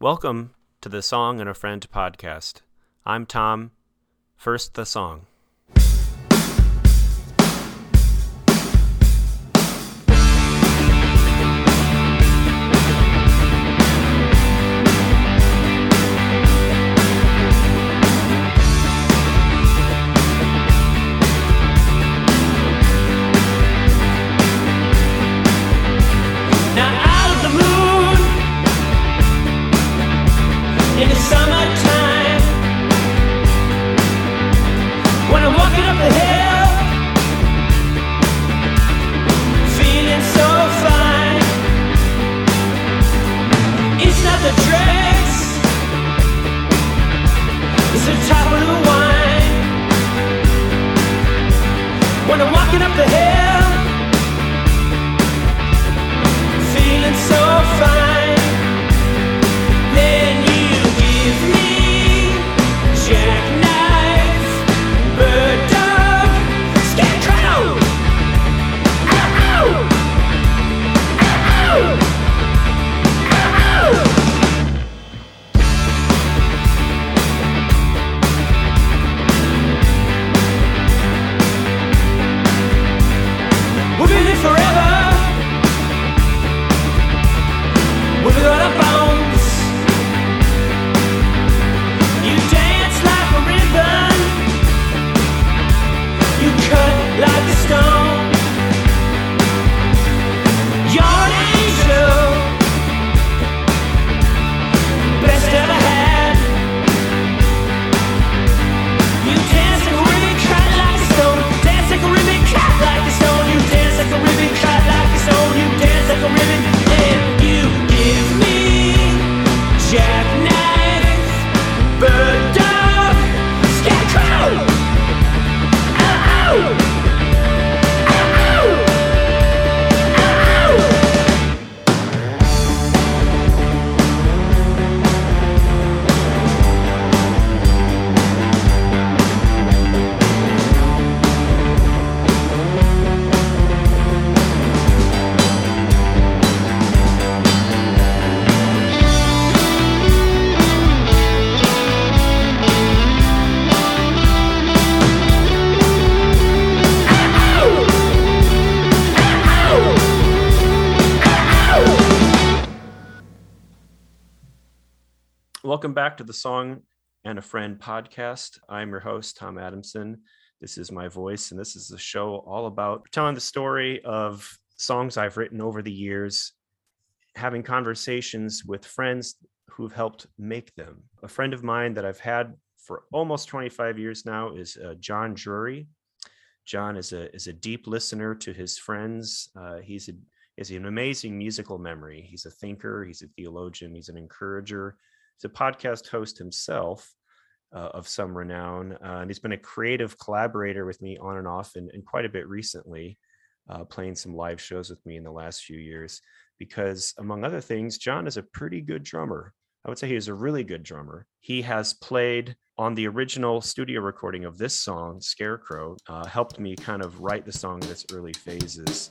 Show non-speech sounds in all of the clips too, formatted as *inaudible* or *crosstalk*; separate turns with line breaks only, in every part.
Welcome to the Song and a Friend podcast. I'm Tom. First, the song. Welcome back to the Song and a Friend podcast. I'm your host, Tom Adamson. This is my voice, and this is a show all about telling the story of songs I've written over the years, having conversations with friends who've helped make them. A friend of mine that I've had for almost 25 years now is uh, John Drury. John is a is a deep listener to his friends. Uh, he's a is an amazing musical memory. He's a thinker. He's a theologian. He's an encourager. He's a podcast host himself uh, of some renown, uh, and he's been a creative collaborator with me on and off, and, and quite a bit recently, uh, playing some live shows with me in the last few years. Because among other things, John is a pretty good drummer. I would say he is a really good drummer. He has played on the original studio recording of this song, Scarecrow, uh, helped me kind of write the song in its early phases.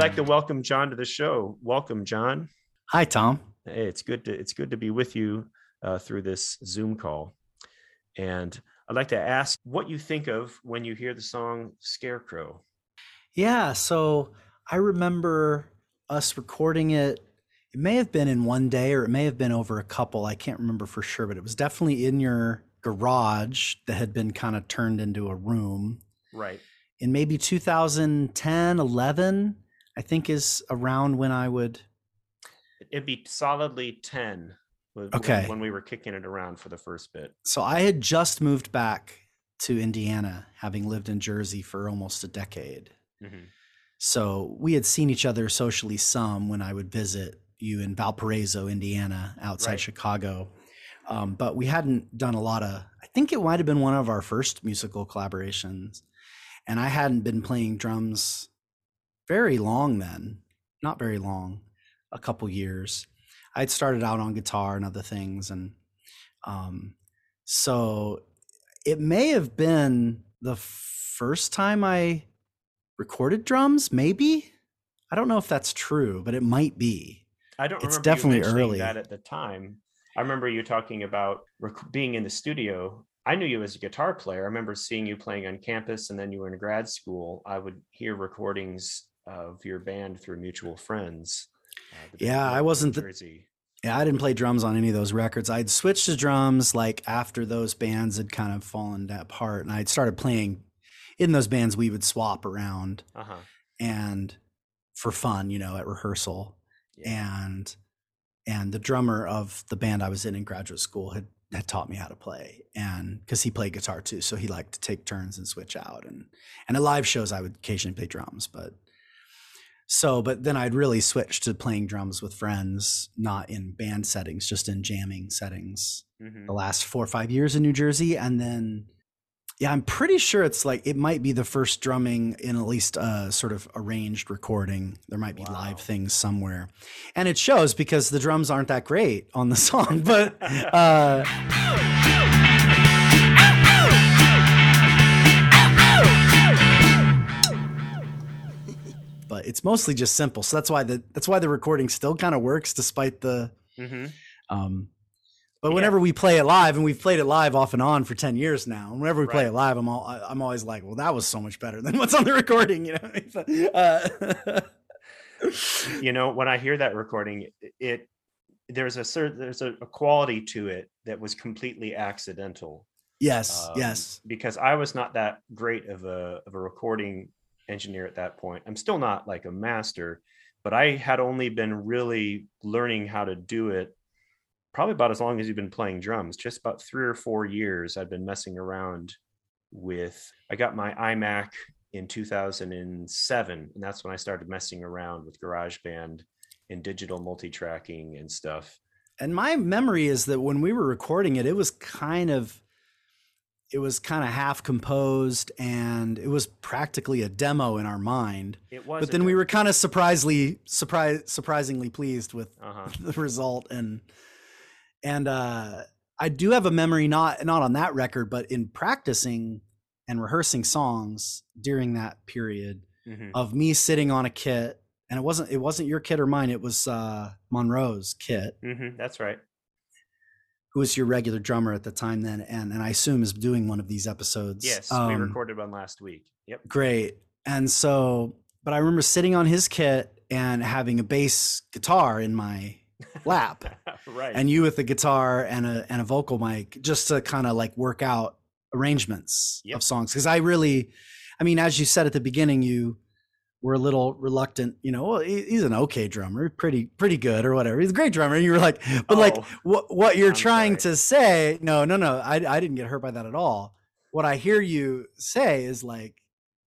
Like to welcome John to the show. Welcome, John.
Hi, Tom.
Hey, it's good to it's good to be with you uh, through this Zoom call. And I'd like to ask what you think of when you hear the song Scarecrow.
Yeah, so I remember us recording it. It may have been in one day or it may have been over a couple. I can't remember for sure, but it was definitely in your garage that had been kind of turned into a room
Right.
in maybe 2010, 11, I think is around when I would.
It'd be solidly 10 when-
Okay.
when we were kicking it around for the first bit.
So I had just moved back to Indiana, having lived in Jersey for almost a decade.
Mhm.
So we had seen each other socially some when I would visit you in Valparaiso, Indiana, outside
Right.
Chicago. Um, but we hadn't done a lot of, I think it might have been one of our first musical collaborations. And I hadn't been playing drums very long then, not very long, a couple years. I'd started out on guitar and other things. And um, so it may have been the first time I recorded drums, maybe. I don't know if that's true, but it might be.
I don't
It's
remember
definitely early.
that at the time. I remember you talking about rec- being in the studio. I knew you as a guitar player. I remember seeing you playing on campus, and then you were in grad school. I would hear recordings of your band through mutual friends. uh,
Yeah, I wasn't the-. Yeah, I didn't play drums on any of those records. I'd switched to drums like after those bands had kind of fallen apart, and I'd started playing in those bands. We would swap around
Uh-huh.
and for fun, you know, at rehearsal.
Yeah.
And and the drummer of the band I was in in graduate school had had taught me how to play, and because he played guitar too, so he liked to take turns and switch out. And and at live shows, I would occasionally play drums, but so but then I'd really switch to playing drums with friends, not in band settings, just in jamming settings.
Mhm.
The last four or five years in New Jersey, and then yeah, I'm pretty sure it's like it might be the first drumming in at least a sort of arranged recording. There might be
Wow.
live things somewhere, and it shows because the drums aren't that great on the *laughs* song, but. *laughs* uh but it's mostly just simple. So that's why the that's why the recording still kind of works despite the
Mhm.
um but
Yeah.
whenever we play it live and we've played it live off and on for 10 years now and whenever we play it live i'm all i'm always like well that was so much better than *laughs* what's on the recording you know? *laughs* Uh, *laughs*
you know when i hear that recording it there's a certain there's a, a quality to it that was completely accidental.
Yes
um,
yes.
because i was not that great of a of a recording engineer at that point. I'm still not like a master but i had only been really learning how to do it probably about as long as you've been playing drums just about three or four years i've been messing around with i got my imac in 2007 and that's when i started messing around with garageband and digital multi-tracking and stuff.
And my memory is that when we were recording it it was kind of it was kind of half composed and it was practically a demo in our mind.
It was
but then we were kind of surprisingly surprise surprisingly pleased with
uh-huh. *laughs*
the result and and uh i do have a memory not not on that record but in practicing and rehearsing songs during that period
Mhm.
of me sitting on a kit and it wasn't it wasn't your kit or mine it was uh monroe's kit.
Mhm, that's right
who was your regular drummer at the time then and and i assume is doing one of these episodes.
Yes we
Um,
recorded one last week. Yep.
great. And so but i remember sitting on his kit and having a bass guitar in my lap. *laughs*
Right.
And you with a guitar and a and a vocal mic just to kind of like work out arrangements
Yep.
of songs. Because I really I mean as you said at the beginning you were a little reluctant you know well he's an okay drummer pretty pretty good or whatever he's a great drummer and you were like but like
Oh,
what what you're
I'm
trying
sorry.
to say no no no I I didn't get hurt by that at all what I hear you say is like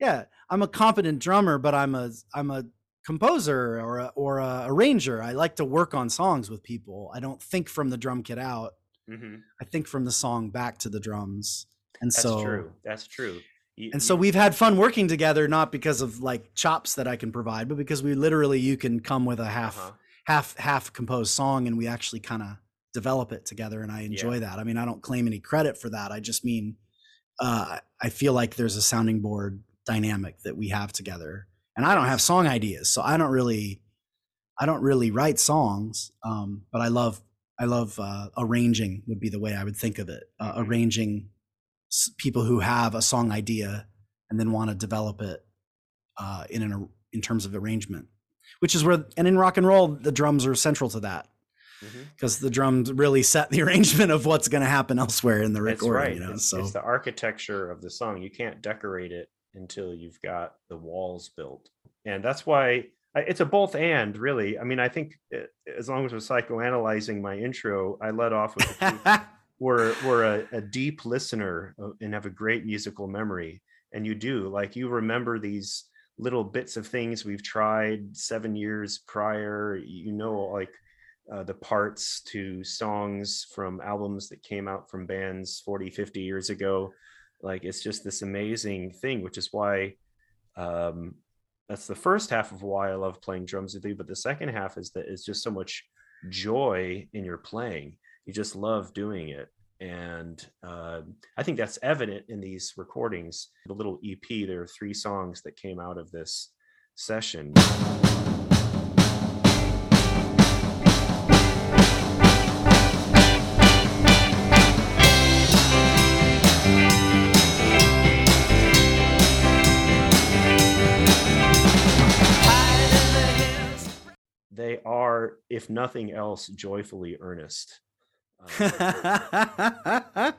yeah I'm a competent drummer but I'm a I'm a composer or a, or a arranger. I like to work on songs with people. I don't think from the drum kit out.
mhm,
I think from the song back to the drums. And so
that's
so
true that's true You-
and so
you-
we've had fun working together not because of like chops that I can provide, but because we literally you can come with a half
uh-huh.
half half composed song and we actually kind of develop it together and I enjoy that. I mean, I don't claim any credit for that. I just mean uh I feel like there's a sounding board dynamic that we have together. And I don't have song ideas, so I don't really I don't really write songs. Um but I love I love uh arranging would be the way I would think of it. Uh,
Mhm.
arranging people who have a song idea and then want to develop it uh in an in terms of arrangement which is where and in rock and roll the drums are central to that because the drums really set the *laughs* arrangement of what's going to happen elsewhere in the recording
right.
you know
it's,
so
it's the architecture of the song. You can't decorate it until you've got the walls built, and that's why it's a both and. Really, I mean, I think uh, as long as we're psychoanalyzing my intro, I let off with. *laughs* we're we're a, a deep listener uh, and have a great musical memory, and you do like you remember these little bits of things we've tried seven years prior. You know, like uh, the parts to songs from albums that came out from bands 40 50 years ago. Like it's just this amazing thing which is why um that's the first half of why i love playing drums with you but the second half is that it's just so much joy in your playing you just love doing it and uh, I think that's evident in these recordings. The little EP, there are three songs that came out of this session. They are, if nothing else, joyfully earnest. Uh,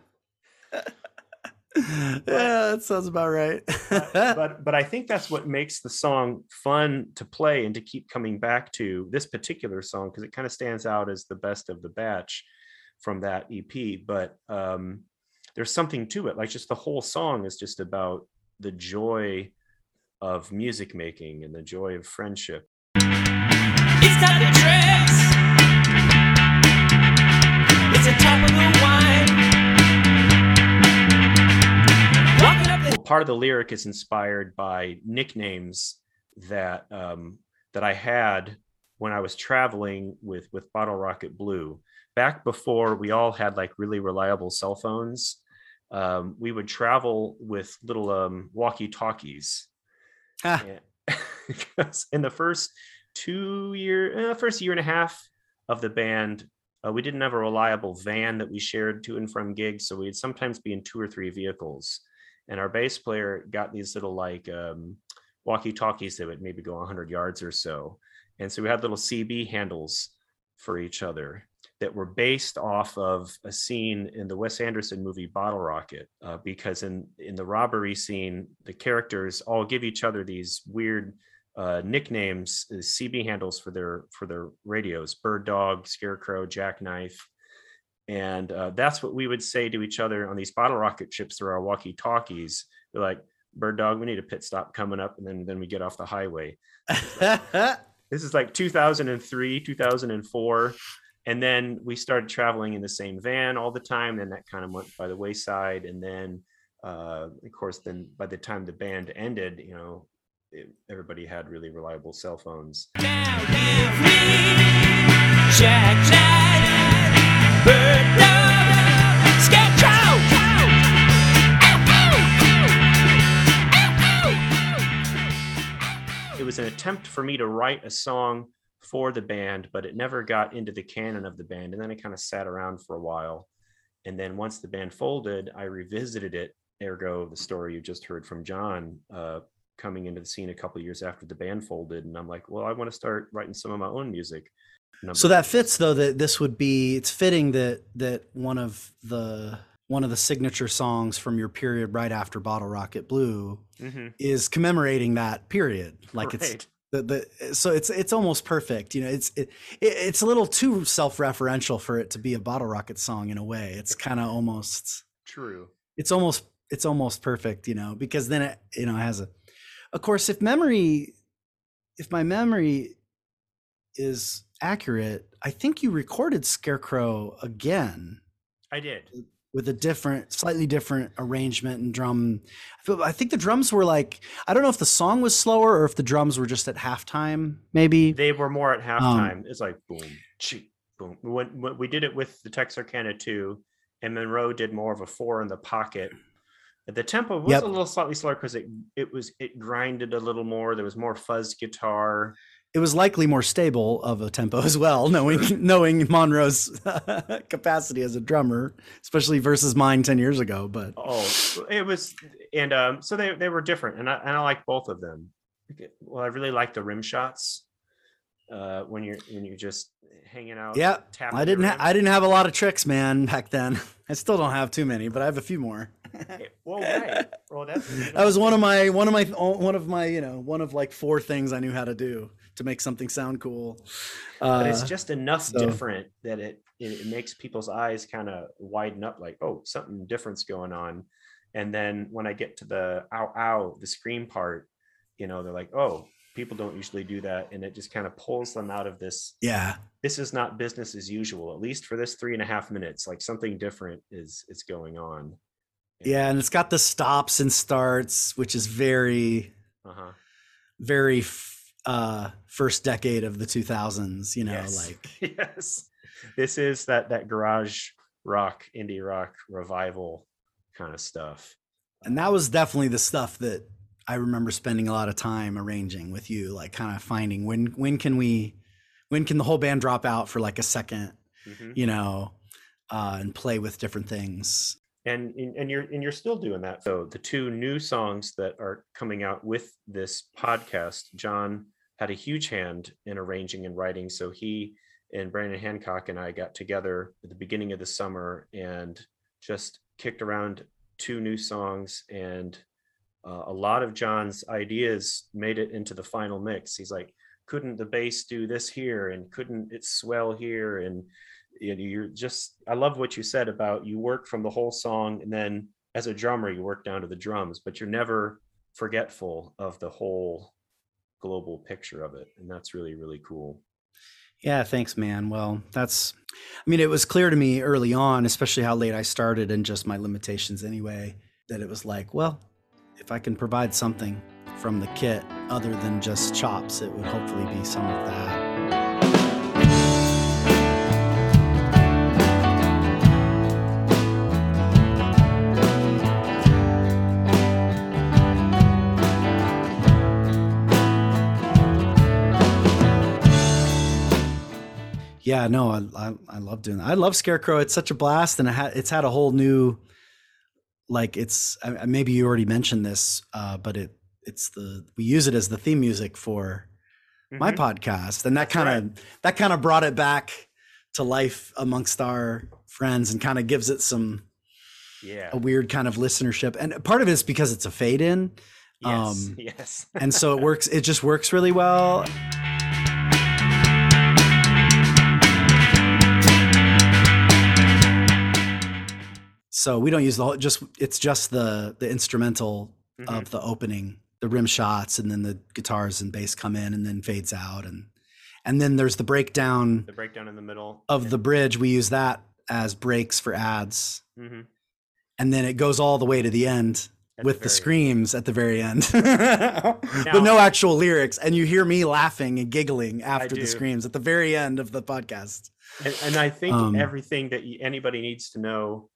*laughs*
yeah, that sounds about right. *laughs*
but but I think that's what makes the song fun to play and to keep coming back to this particular song because it kind of stands out as the best of the batch from that EP. But um, there's something to it, like just the whole song is just about the joy of music making and the joy of friendship.
It's time to dress.
Part of the lyric is inspired by nicknames that um, that I had when I was traveling with with Bottle Rocket Blue. Back before we all had like really reliable cell phones, um, we would travel with little um, walkie talkies.
Ah, *laughs*
in the first two year, uh, first year and a half of the band, uh, we didn't have a reliable van that we shared to and from gigs, so we'd sometimes be in two or three vehicles. And our bass player got these little like um, walkie talkies that would maybe go 100 yards or so, and so we had little CB handles for each other that were based off of a scene in the Wes Anderson movie Bottle Rocket, uh, because in in the robbery scene, the characters all give each other these weird uh, nicknames, CB handles for their for their radios: Bird Dog, Scarecrow, Jackknife, and uh, that's what we would say to each other on these Bottle Rocket trips through our walkie talkies. We're like, "Bird Dog, we need a pit stop coming up," and then then we get off the highway. This is like *laughs* 2003, 2004. And then we started traveling in the same van all the time. Then that kind of went by the wayside. And then, uh, of course, then by the time the band ended, you know, it, everybody had really reliable cell phones.
Now give Jack Jack, Bird Dog, Scarecrow.
It was an attempt for me to write a song for the band, but it never got into the canon of the band. And then it kind of sat around for a while. And then once the band folded, I revisited it. Ergo, the story you just heard from John, uh, coming into the scene a couple years after the band folded. And I'm like, well, I want to start writing some of my own music.
So that fits though that this would be it's fitting that that one of the one of the signature songs from your period right after Bottle Rocket Blue
Mhm,
is commemorating that period. Like it's the, the so it's it's almost perfect. You know, it's it, it it's a little too self-referential for it to be a Bottle Rocket song in a way. It's kind of almost
true.
it's almost it's almost perfect, you know, because then it you know has a of course if memory if my memory is accurate, I think you recorded Scarecrow again
I did.
with a different slightly different arrangement and drum I think the drums were like I don't know if the song was slower or if the drums were just at halftime maybe.
They were more
Um,
at halftime. it's like boom, cheek, boom. When, when we did it with the Texarkana 2, and Monroe did more of a four in the pocket. The tempo was
Yep.
a little slightly slower because it it was it grinded a little more. There was more fuzz guitar.
it was likely more stable of a tempo as well, knowing knowing Monroe's *laughs* capacity as a drummer, especially versus mine ten years ago. But
Oh, it was, and um, so they they were different, and I and I like both of them. Well, I really like the rim shots. Uh, when you're when you're just hanging out.
yeah, I didn't ha- I didn't have a lot of tricks, man, back then. *laughs* I still don't have too many, but I have a few more. *laughs*
Well, right. Well, that's *laughs*
That was one of my one of my one of my you know one of like four things I knew how to do to make something sound cool.
but it's
Uh,
just enough
so-
different that it it, it makes people's eyes kind of widen up like oh something different's going on. And then when i get to the ow ow the scream part you know they're like oh people don't usually do that. And it just kind of pulls them out of this
yeah,
this is not business as usual at least for this three and a half minutes. Like something different is is going on
yeah, and it's got the stops and starts, which is very
uh-huh
very f- uh first decade of the 2000s. You know,
Yes.
like *laughs*
yes this is that that garage rock, indie rock revival kind of stuff.
And that was definitely the stuff that I remember spending a lot of time arranging with you, like kind of finding when when can we when can the whole band drop out for like a 2nd
Mhm.
you know, uh, and play with different things.
And and you're and you're still doing that. So the two new songs that are coming out with this podcast john had a huge hand in arranging and writing. So he and brandon hancock and i got together at the beginning of the summer and just kicked around two new songs and uh, a lot of john's ideas made it into the final mix. He's like couldn't the bass do this here? And couldn't it swell here? And you know, you're just i love what you said about you work from the whole song and then as a drummer you work down to the drums but you're never forgetful of the whole global picture of it and that's really really cool
Yeah, thanks, man. Well, that's, I mean, it was clear to me early on, especially how late I started and just my limitations anyway, that it was like, well, if I can provide something from the kit other than just chops, it would hopefully be some of that. Yeah, no, I, I I love doing that. I love Scarecrow. It's such a blast, and it ha- it's had a whole new, like it's I- maybe you already mentioned this, uh, but it it's the we use it as the theme music for my
Mhm.
podcast, and that kind of that kind of brought it back to life amongst our friends, and kind of gives it some
yeah
a weird kind of listenership. And part of it is because it's a fade in,
yes
um, *laughs*
yes
and so it works. It just works really well. So we don't use the whole. Just it's just the the instrumental
Mhm.
of the opening, the rim shots, and then the guitars and bass come in, and then fades out, and and then there's the breakdown
the breakdown in the middle
of the bridge. We use that as breaks for ads,
Mhm.
and then it goes all the way to the end
At
with the,
end.
screams at the very end, *laughs* but no actual lyrics. And you hear me laughing and giggling after the screams at the very end of the podcast.
and, and i think
Um,
everything that anybody needs to know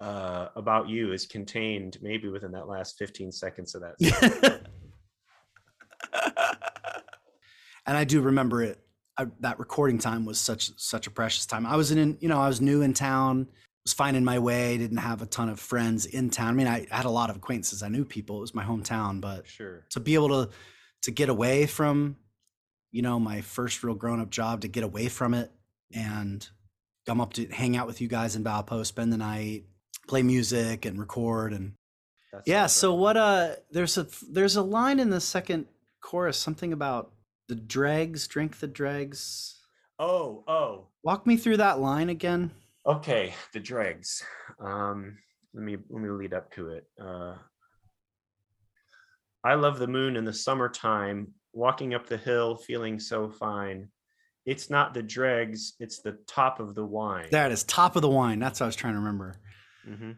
uh, about you is contained maybe within that last 15 seconds of that *laughs*
and I do remember it. I, that recording time was such such a precious time. I was in, you know, I was new in town, was finding my way, didn't have a ton of friends in town. I mean, I had a lot of acquaintances. I knew people. It was my hometown, but
sure
to be able to to get away from you know my first real grown-up job to get away from it and come up to hang out with you guys in Valpo, spend the night, play music and record and
That's
yeah. So what? Uh, there's a there's a line in the second chorus, something about the dregs, drink the dregs.
oh oh
Walk me through that line again.
Okay, the dregs. Um, let me let me lead up to it. Uh, I love the moon in the summertime, walking up the hill, feeling so fine. It's not the dregs; it's the top of the wine.
That is top of the wine. That's what I was trying to remember.
Hmm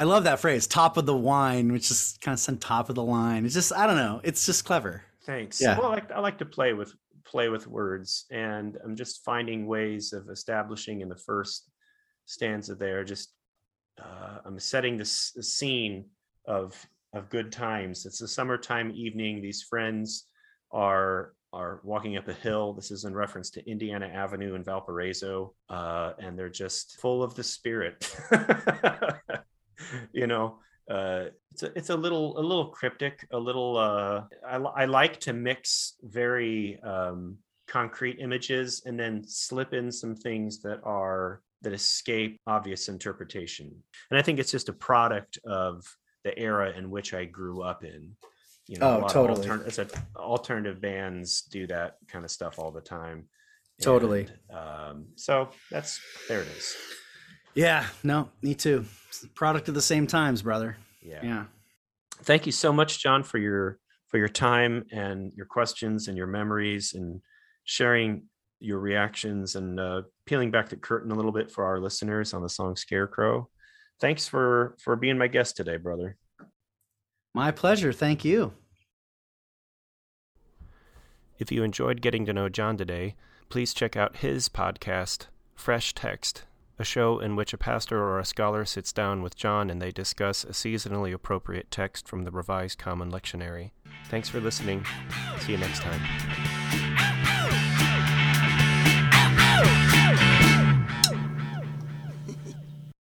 I love that phrase, top of the wine, which is kind of some top of the line. It's just I don't know. It's just clever.
Thanks.
Yeah.
Well, I like I like to play with play with words, and I'm just finding ways of establishing in the first stanza there. Just uh, I'm setting this the scene of of good times. It's a summertime evening. These friends are are walking up a hill. This is in reference to Indiana Avenue in Valparaiso, uh, and they're just full of the spirit. *laughs* you know, uh, it's a, it's a little a little cryptic, a little. Uh, I, I like to mix very um, concrete images and then slip in some things that are that escape obvious interpretation. And I think it's just a product of the era in which I grew up in. You know,
Oh,
a lot of
totally.
altern- it's a, alternative bands do that kind of stuff all the time.
Totally.
And, um, so that's there it is.
Yeah, no, me too. Product of the same times, brother.
Yeah.
Yeah.
Thank you so much, John, for your for your time and your questions and your memories and sharing your reactions and uh, peeling back the curtain a little bit for our listeners on the song Scarecrow. Thanks for for being my guest today, brother.
My pleasure. Thank you.
If you enjoyed getting to know John today, please check out his podcast, Fresh Text. a show in which a pastor or a scholar sits down with John and they discuss a seasonally appropriate text from the Revised Common Lectionary. Thanks for listening. See you next time.